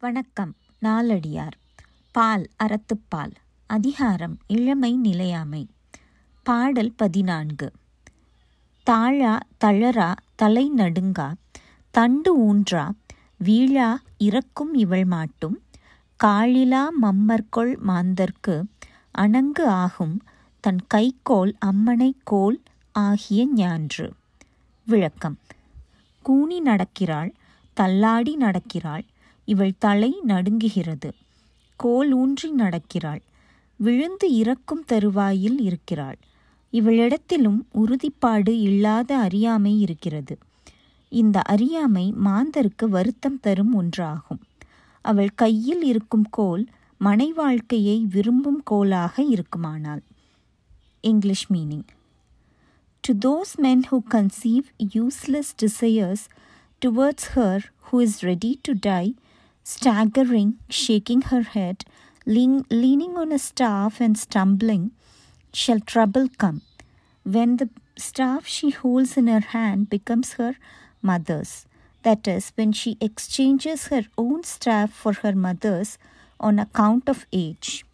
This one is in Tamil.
வணக்கம். நாலடியார் பால் அறத்துப்பால் அதிகாரம் இளமை நிலையாமை. பாடல் பதினான்கு. தாழா தளரா தலை நடுங்கா. தண்டு ஊன்றா. வீழா இறக்கும் இவள் மாட்டும். காழிலா மம்மர்கொள் மாந்தர்க்கு அணங்கு ஆகும். தன் கைக்கோல் அம்மனை கோல் ஆகிய ஞான்று. விளக்கம். கூனி நடக்கிறாள். தள்ளாடி நடக்கிறாள். இவள் தலை நடுங்குகிறது. கோல் ஊன்றி நடக்கிறாள். விழுந்து இறக்கும் தருவாயில் இருக்கிறாள். இவளிடத்திலும் உறுதிப்பாடு இல்லாத அறியாமை இருக்கிறது. இந்த அறியாமை மாந்தருக்கு வருத்தம் தரும் ஒன்றாகும். அவள் கையில் இருக்கும் கோல் மனை வாழ்க்கையை விரும்பும் கோலாக இருக்குமானால். English meaning. To those men who conceive useless desires towards her who is ready to die staggering, shaking her head, lean, leaning on a staff and stumbling, shall trouble come. When the staff she holds in her hand becomes her mother's, that is, when she exchanges her own staff for her mother's on account of age.